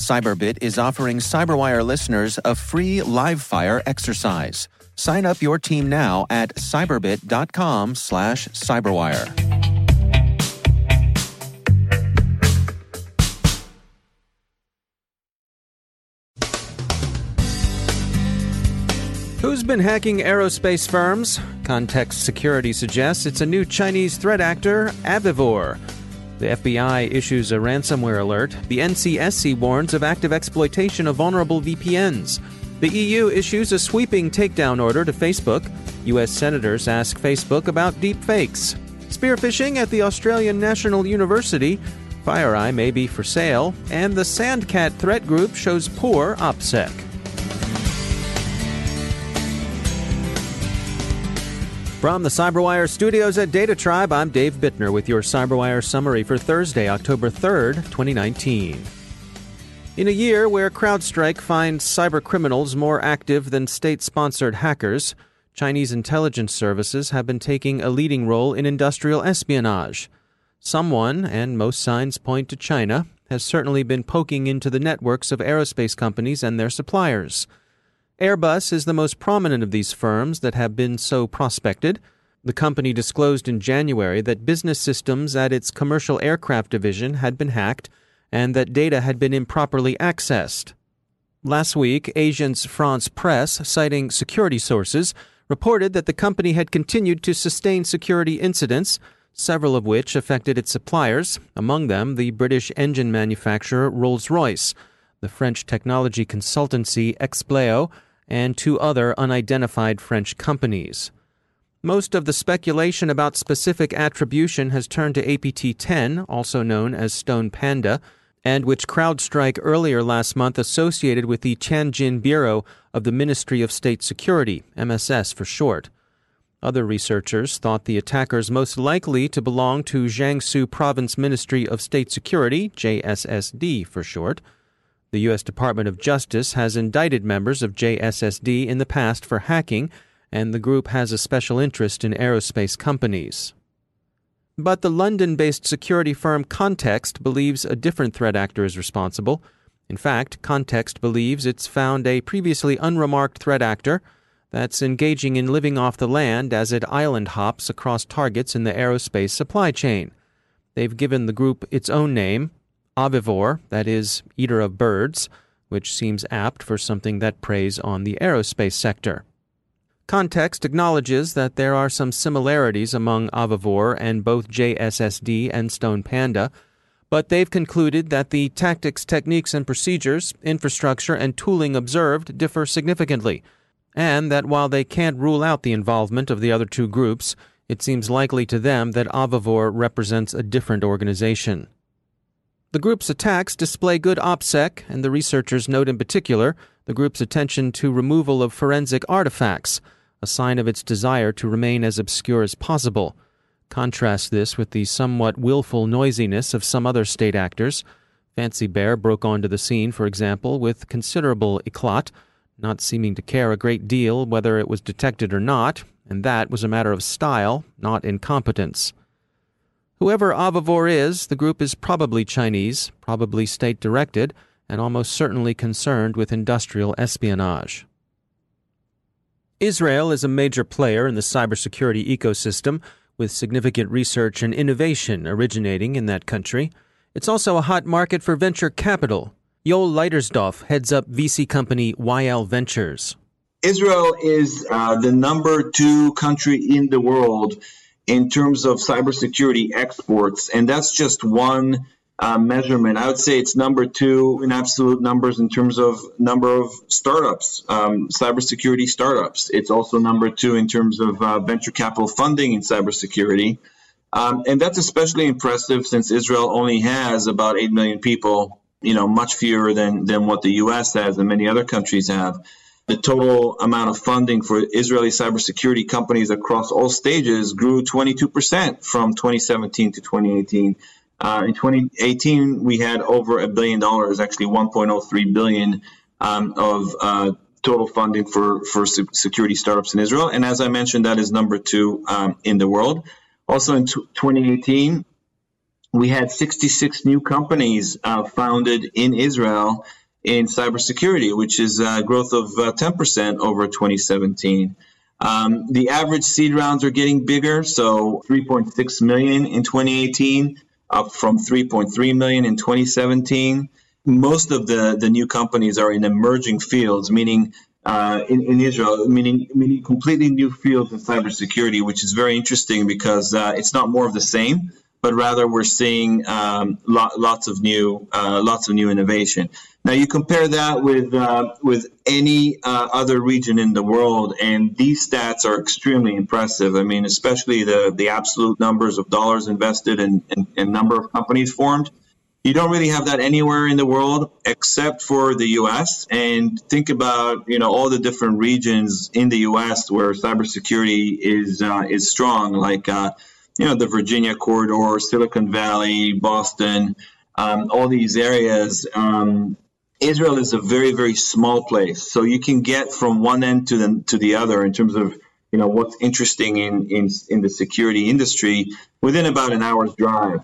Cyberbit is offering Cyberwire listeners a free live fire exercise. Sign up your team now at cyberbit.com slash cyberwire. Who's been hacking aerospace firms? Context Security suggests it's a new Chinese threat actor, Avivore. The FBI issues a ransomware alert. The NCSC warns of active exploitation of vulnerable VPNs. The EU issues a sweeping takedown order to Facebook. U.S. senators ask Facebook about deepfakes. Spearphishing at the Australian National University. FireEye may be for sale. And the Sandcat threat group shows poor OPSEC. From the CyberWire studios at Data Tribe, I'm Dave Bittner with your CyberWire summary for Thursday, October 3rd, 2019. In a year where CrowdStrike finds cyber criminals more active than state sponsored hackers, Chinese intelligence services have been taking a leading role in industrial espionage. Someone, and most signs point to China, has certainly been poking into the networks of aerospace companies and their suppliers. Airbus is the most prominent of these firms that have been so prospected. The company disclosed in January that business systems at its commercial aircraft division had been hacked and that data had been improperly accessed. Last week, Agence France Presse, citing security sources, reported that the company had continued to sustain security incidents, several of which affected its suppliers, among them the British engine manufacturer Rolls Royce, the French technology consultancy Expleo, and two other unidentified French companies. Most of the speculation about specific attribution has turned to APT 10, also known as Stone Panda, and which CrowdStrike earlier last month associated with the Tianjin Bureau of the Ministry of State Security, MSS for short. Other researchers thought the attackers most likely to belong to Jiangsu Province Ministry of State Security, JSSD for short. The U.S. Department of Justice has indicted members of JSSD in the past for hacking, and the group has a special interest in aerospace companies. But the London based security firm Context believes a different threat actor is responsible. In fact, Context believes it's found a previously unremarked threat actor that's engaging in living off the land as it island hops across targets in the aerospace supply chain. They've given the group its own name, Avivore, that is, eater of birds, which seems apt for something that preys on the aerospace sector. Context acknowledges that there are some similarities among Avivore and both JSSD and Stone Panda, but they've concluded that the tactics, techniques, and procedures, infrastructure, and tooling observed differ significantly, and that while they can't rule out the involvement of the other two groups, it seems likely to them that Avivor represents a different organization. The group's attacks display good OPSEC, and the researchers note in particular the group's attention to removal of forensic artifacts, a sign of its desire to remain as obscure as possible. Contrast this with the somewhat willful noisiness of some other state actors. Fancy Bear broke onto the scene, for example, with considerable eclat, not seeming to care a great deal whether it was detected or not, and that was a matter of style, not incompetence. Whoever Avivore is, the group is probably Chinese, probably state directed, and almost certainly concerned with industrial espionage. Israel is a major player in the cybersecurity ecosystem, with significant research and innovation originating in that country. It's also a hot market for venture capital. Yoav Leitersdorf heads up VC company YL Ventures. Israel is uh, the number two country in the world in terms of cybersecurity exports, and that's just one uh, measurement. I would say it's number two in absolute numbers in terms of number of startups, um, cybersecurity startups. It's also number two in terms of uh, venture capital funding in cybersecurity. Um, and that's especially impressive since Israel only has about 8 million people, you know, much fewer than, than what the U.S. has and many other countries have. The total amount of funding for Israeli cybersecurity companies across all stages grew 22% from 2017 to 2018. Uh, in 2018, we had over a billion dollars, actually 1.03 billion um, of uh, total funding for, for security startups in Israel. And as I mentioned, that is number two um, in the world. Also in t- 2018, we had 66 new companies uh, founded in Israel in cybersecurity, which is a growth of uh, 10% over 2017. Um, the average seed rounds are getting bigger, so 3.6 million in 2018, up from 3.3 million in 2017. Most of the, the new companies are in emerging fields, meaning uh, in, in Israel, meaning meaning completely new fields in cybersecurity, which is very interesting because uh, it's not more of the same, but rather we're seeing um, lo- lots of new uh, lots of new innovation. Now you compare that with uh, with any uh, other region in the world, and these stats are extremely impressive. I mean, especially the the absolute numbers of dollars invested and, and, number of companies formed. You don't really have that anywhere in the world except for the U.S. And think about you know all the different regions in the U.S. where cybersecurity is uh, is strong, like uh, you know the Virginia corridor, Silicon Valley, Boston, um, all these areas. Um, Israel is a very very small place, so you can get from one end to the to the other in terms of you know what's interesting in in, in the security industry within about an hour's drive.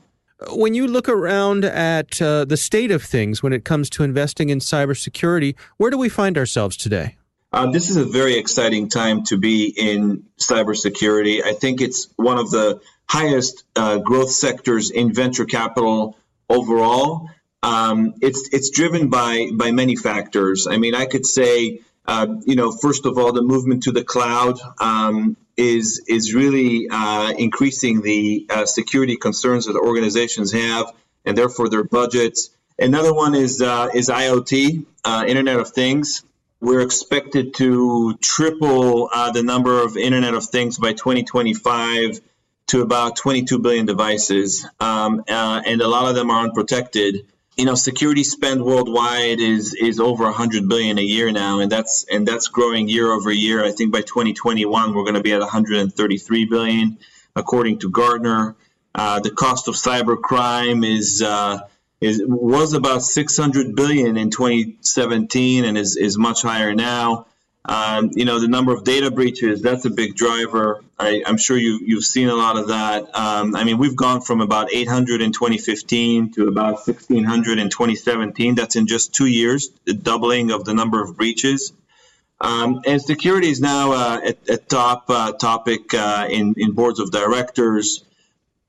When you look around at uh, the state of things when it comes to investing in cybersecurity, where do we find ourselves today? Uh, this is a very exciting time to be in cybersecurity. I think it's one of the highest uh, growth sectors in venture capital overall. Um, it's it's driven by by many factors. I mean, I could say, uh, you know, first of all, the movement to the cloud. Um, is is really uh, increasing the uh, security concerns that organizations have, and therefore their budgets. Another one is uh, is IoT, uh, Internet of Things. We're expected to triple the number of Internet of Things by 2025 to about 22 billion devices, um, uh, and a lot of them are unprotected. You know security spend worldwide is is over 100 billion a year now and that's and that's growing year over year. I think by 2021 we're going to be at 133 billion according to gartner. Uh, the cost of cyber crime is uh, is was about 600 billion in 2017 and is, is much higher now um, you know, the number of data breaches, that's a big driver. I, am sure you, you've seen a lot of that. Um, I mean, we've gone from about 800 in 2015 to about 1,600 in 2017. That's in just two years, the doubling of the number of breaches. Um, and security is now uh, a, a, top uh, topic uh, in, in boards of directors.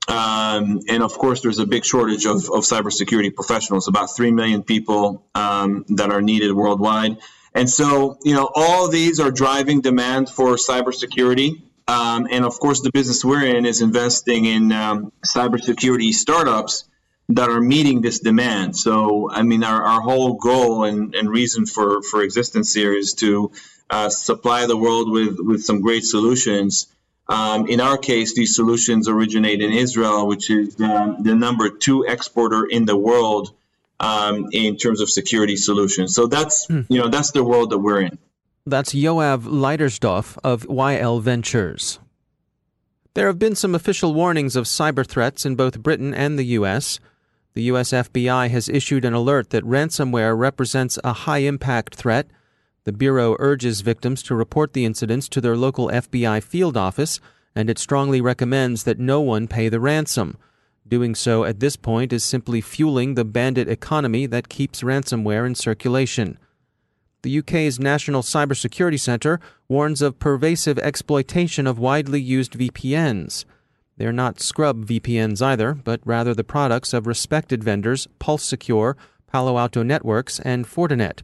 Um, and of course, there's a big shortage of, of cybersecurity professionals, about 3 million people um, that are needed worldwide. And so, you know, all these are driving demand for cybersecurity. Um, and of course, the business we're in is investing in um, cybersecurity startups that are meeting this demand. So, I mean, our, our whole goal and, and reason for, for existence here is to uh, supply the world with, with some great solutions. Um, in our case, these solutions originate in Israel, which is the number two exporter in the world um, in terms of security solutions. So that's hmm. you know that's the world that we're in. That's Yoav Leitersdorf of YL Ventures. There have been some official warnings of cyber threats in both Britain and the U.S. The U.S. FBI has issued an alert that ransomware represents a high impact threat. The Bureau urges victims to report the incidents to their local FBI field office, and it strongly recommends that no one pay the ransom. Doing so at this point is simply fueling the bandit economy that keeps ransomware in circulation. The UK's National Cybersecurity Centre warns of pervasive exploitation of widely used VPNs. They're not scrub VPNs either, but rather the products of respected vendors Pulse Secure, Palo Alto Networks, and Fortinet.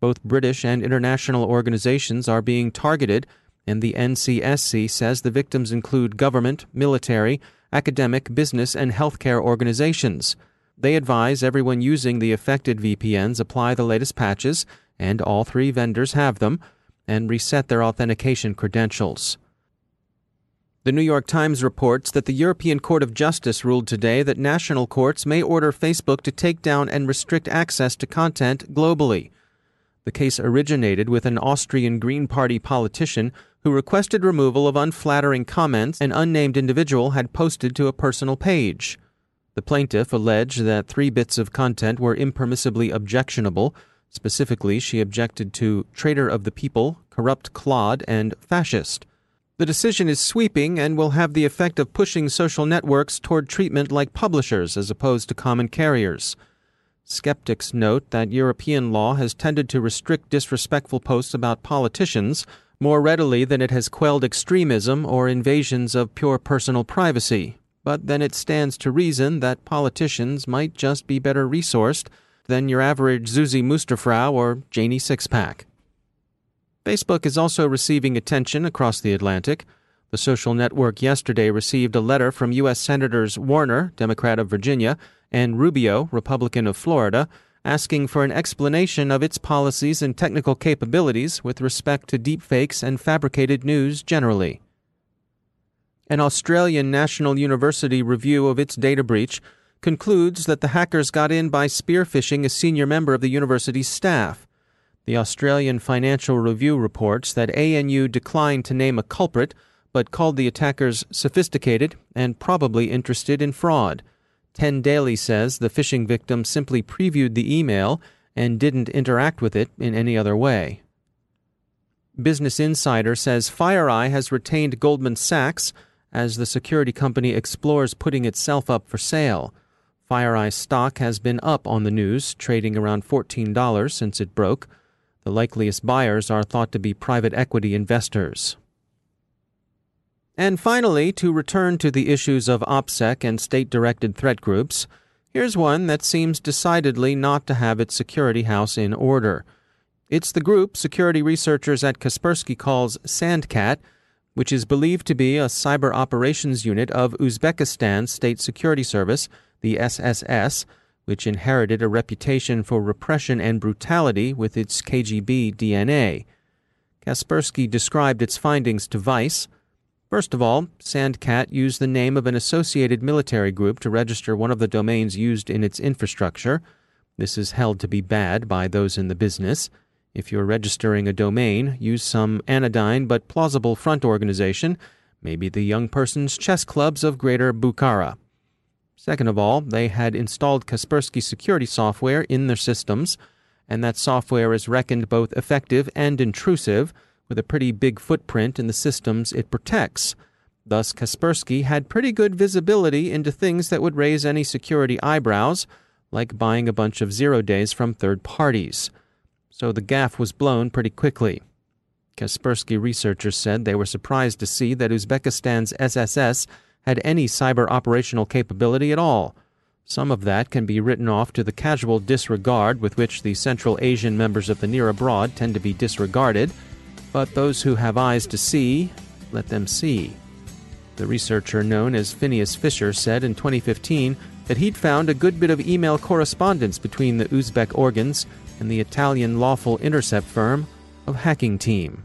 Both British and international organizations are being targeted, and the NCSC says the victims include government, military, academic, business, and healthcare organizations. They advise everyone using the affected VPNs apply the latest patches, and all three vendors have them, and reset their authentication credentials. The New York Times reports that the European Court of Justice ruled today that national courts may order Facebook to take down and restrict access to content globally. The case originated with an Austrian Green Party politician who requested removal of unflattering comments an unnamed individual had posted to a personal page. The plaintiff alleged that three bits of content were impermissibly objectionable. Specifically, she objected to traitor of the people, corrupt clod, and fascist. The decision is sweeping and will have the effect of pushing social networks toward treatment like publishers as opposed to common carriers. Skeptics note that European law has tended to restrict disrespectful posts about politicians more readily than it has quelled extremism or invasions of pure personal privacy. But then it stands to reason that politicians might just be better resourced than your average Zuzi Musterfrau or Janie Sixpack. Facebook is also receiving attention across the Atlantic. The social network yesterday received a letter from U.S. Senators Warner, Democrat of Virginia, and Rubio, Republican of Florida, asking for an explanation of its policies and technical capabilities with respect to deepfakes and fabricated news generally. An Australian National University review of its data breach concludes that the hackers got in by spearphishing a senior member of the university's staff. The Australian Financial Review reports that ANU declined to name a culprit, but called the attackers sophisticated and probably interested in fraud. 10 Daily says the phishing victim simply previewed the email and didn't interact with it in any other way. Business Insider says FireEye has retained Goldman Sachs as the security company explores putting itself up for sale. FireEye stock has been up on the news, trading around $14 since it broke. The likeliest buyers are thought to be private equity investors. And finally, to return to the issues of OPSEC and state directed threat groups, here's one that seems decidedly not to have its security house in order. It's the group security researchers at Kaspersky calls Sandcat, which is believed to be a cyber operations unit of Uzbekistan's State Security Service, the SSS, which inherited a reputation for repression and brutality with its KGB DNA. Kaspersky described its findings to Vice. First of all, Sandcat used the name of an associated military group to register one of the domains used in its infrastructure. This is held to be bad by those in the business. If you're registering a domain, use some anodyne but plausible front organization, maybe the Young Person's Chess Clubs of Greater Bukhara. Second of all, they had installed Kaspersky security software in their systems, and that software is reckoned both effective and intrusive, with a pretty big footprint in the systems it protects. Thus, Kaspersky had pretty good visibility into things that would raise any security eyebrows, like buying a bunch of zero days from third parties. So the gaff was blown pretty quickly. Kaspersky researchers said they were surprised to see that Uzbekistan's SSS had any cyber operational capability at all. Some of that can be written off to the casual disregard with which the Central Asian members of the Near Abroad tend to be disregarded, but those who have eyes to see, let them see. The researcher known as Phineas Fisher said in 2015 that he'd found a good bit of email correspondence between the Uzbek organs and the Italian lawful intercept firm of Hacking Team.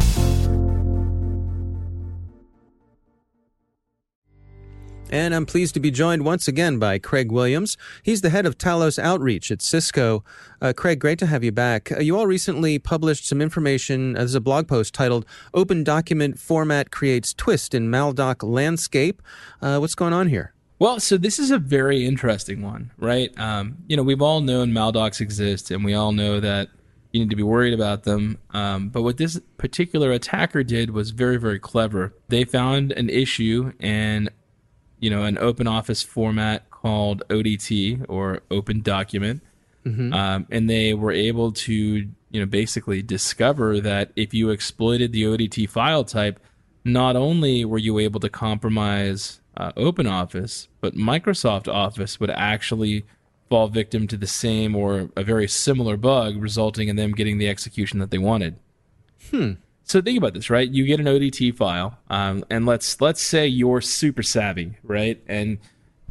And I'm pleased to be joined once again by Craig Williams. He's the head of Talos Outreach at Cisco. Uh, Craig, great to have you back. Uh, you all recently published some information. Uh, there's a blog post titled Open Document Format Creates Twist in Maldoc Landscape. Uh, what's going on here? Well, so this is a very interesting one, right? Um, you know, we've all known Maldocs exist, and we all know that you need to be worried about them. Um, but what this particular attacker did was very, very clever. They found an issue and you know, an open office format called ODT or Open Document. Mm-hmm. Um, and they were able to, you know, basically discover that if you exploited the ODT file type, not only were you able to compromise uh, Open Office, but Microsoft Office would actually fall victim to the same or a very similar bug, resulting in them getting the execution that they wanted. Hmm. So think about this, right? You get an ODT file, um, and let's let's say you're super savvy, right? And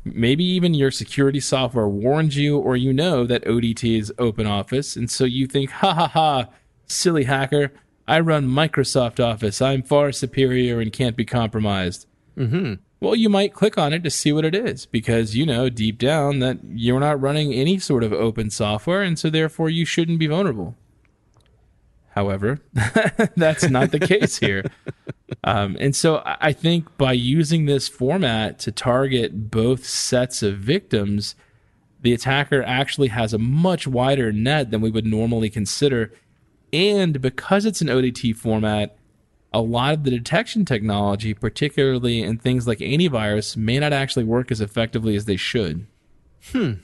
maybe even your security software warns you, or you know that ODT is Open Office, and so you think, ha ha ha, silly hacker, I run Microsoft Office, I'm far superior and can't be compromised. Mm-hmm. Well, you might click on it to see what it is because you know deep down that you're not running any sort of open software, and so therefore you shouldn't be vulnerable. However, that's not the case here. Um, and so I think by using this format to target both sets of victims, the attacker actually has a much wider net than we would normally consider. And because it's an ODT format, a lot of the detection technology, particularly in things like antivirus, may not actually work as effectively as they should. Hmm.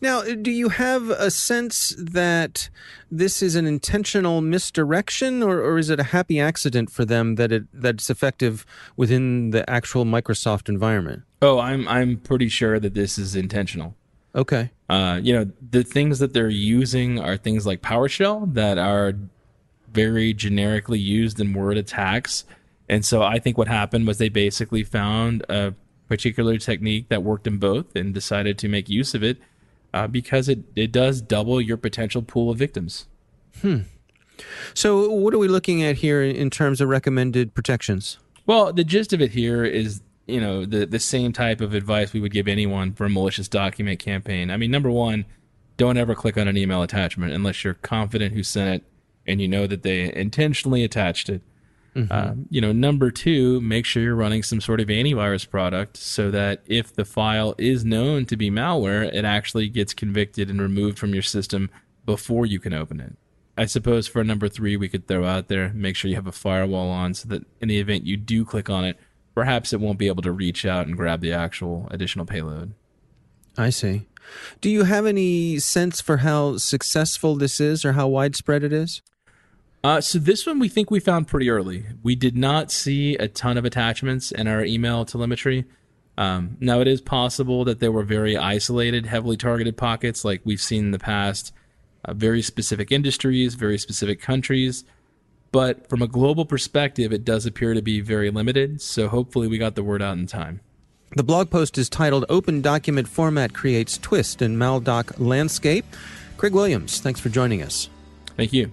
Now, do you have a sense that this is an intentional misdirection, or, or is it a happy accident for them that it that's effective within the actual Microsoft environment? Oh, I'm I'm pretty sure that this is intentional. Okay. Uh, you know, the things that they're using are things like PowerShell that are very generically used in word attacks. And so I think what happened was they basically found a particular technique that worked in both and decided to make use of it uh, because it, it does double your potential pool of victims. Hmm. So, what are we looking at here in terms of recommended protections? Well, the gist of it here is, you know, the the same type of advice we would give anyone for a malicious document campaign. I mean, number one, don't ever click on an email attachment unless you're confident who sent it and you know that they intentionally attached it. Mm-hmm. Um, you know, number two, make sure you're running some sort of antivirus product so that if the file is known to be malware, it actually gets convicted and removed from your system before you can open it. I suppose for number three, we could throw out there make sure you have a firewall on so that in the event you do click on it, perhaps it won't be able to reach out and grab the actual additional payload. I see. Do you have any sense for how successful this is or how widespread it is? Uh, so this one we think we found pretty early. We did not see a ton of attachments in our email telemetry. Um, now it is possible that there were very isolated, heavily targeted pockets, like we've seen in the past, uh, very specific industries, very specific countries. But from a global perspective, it does appear to be very limited. So hopefully, we got the word out in time. The blog post is titled "Open Document Format Creates Twist in Maldoc Landscape." Craig Williams, thanks for joining us. Thank you.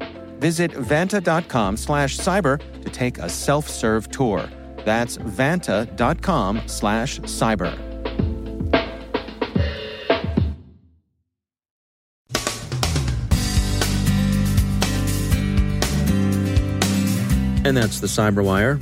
Visit vanta.com slash cyber to take a self-serve tour. That's vanta.com slash cyber. And that's the Cyberwire.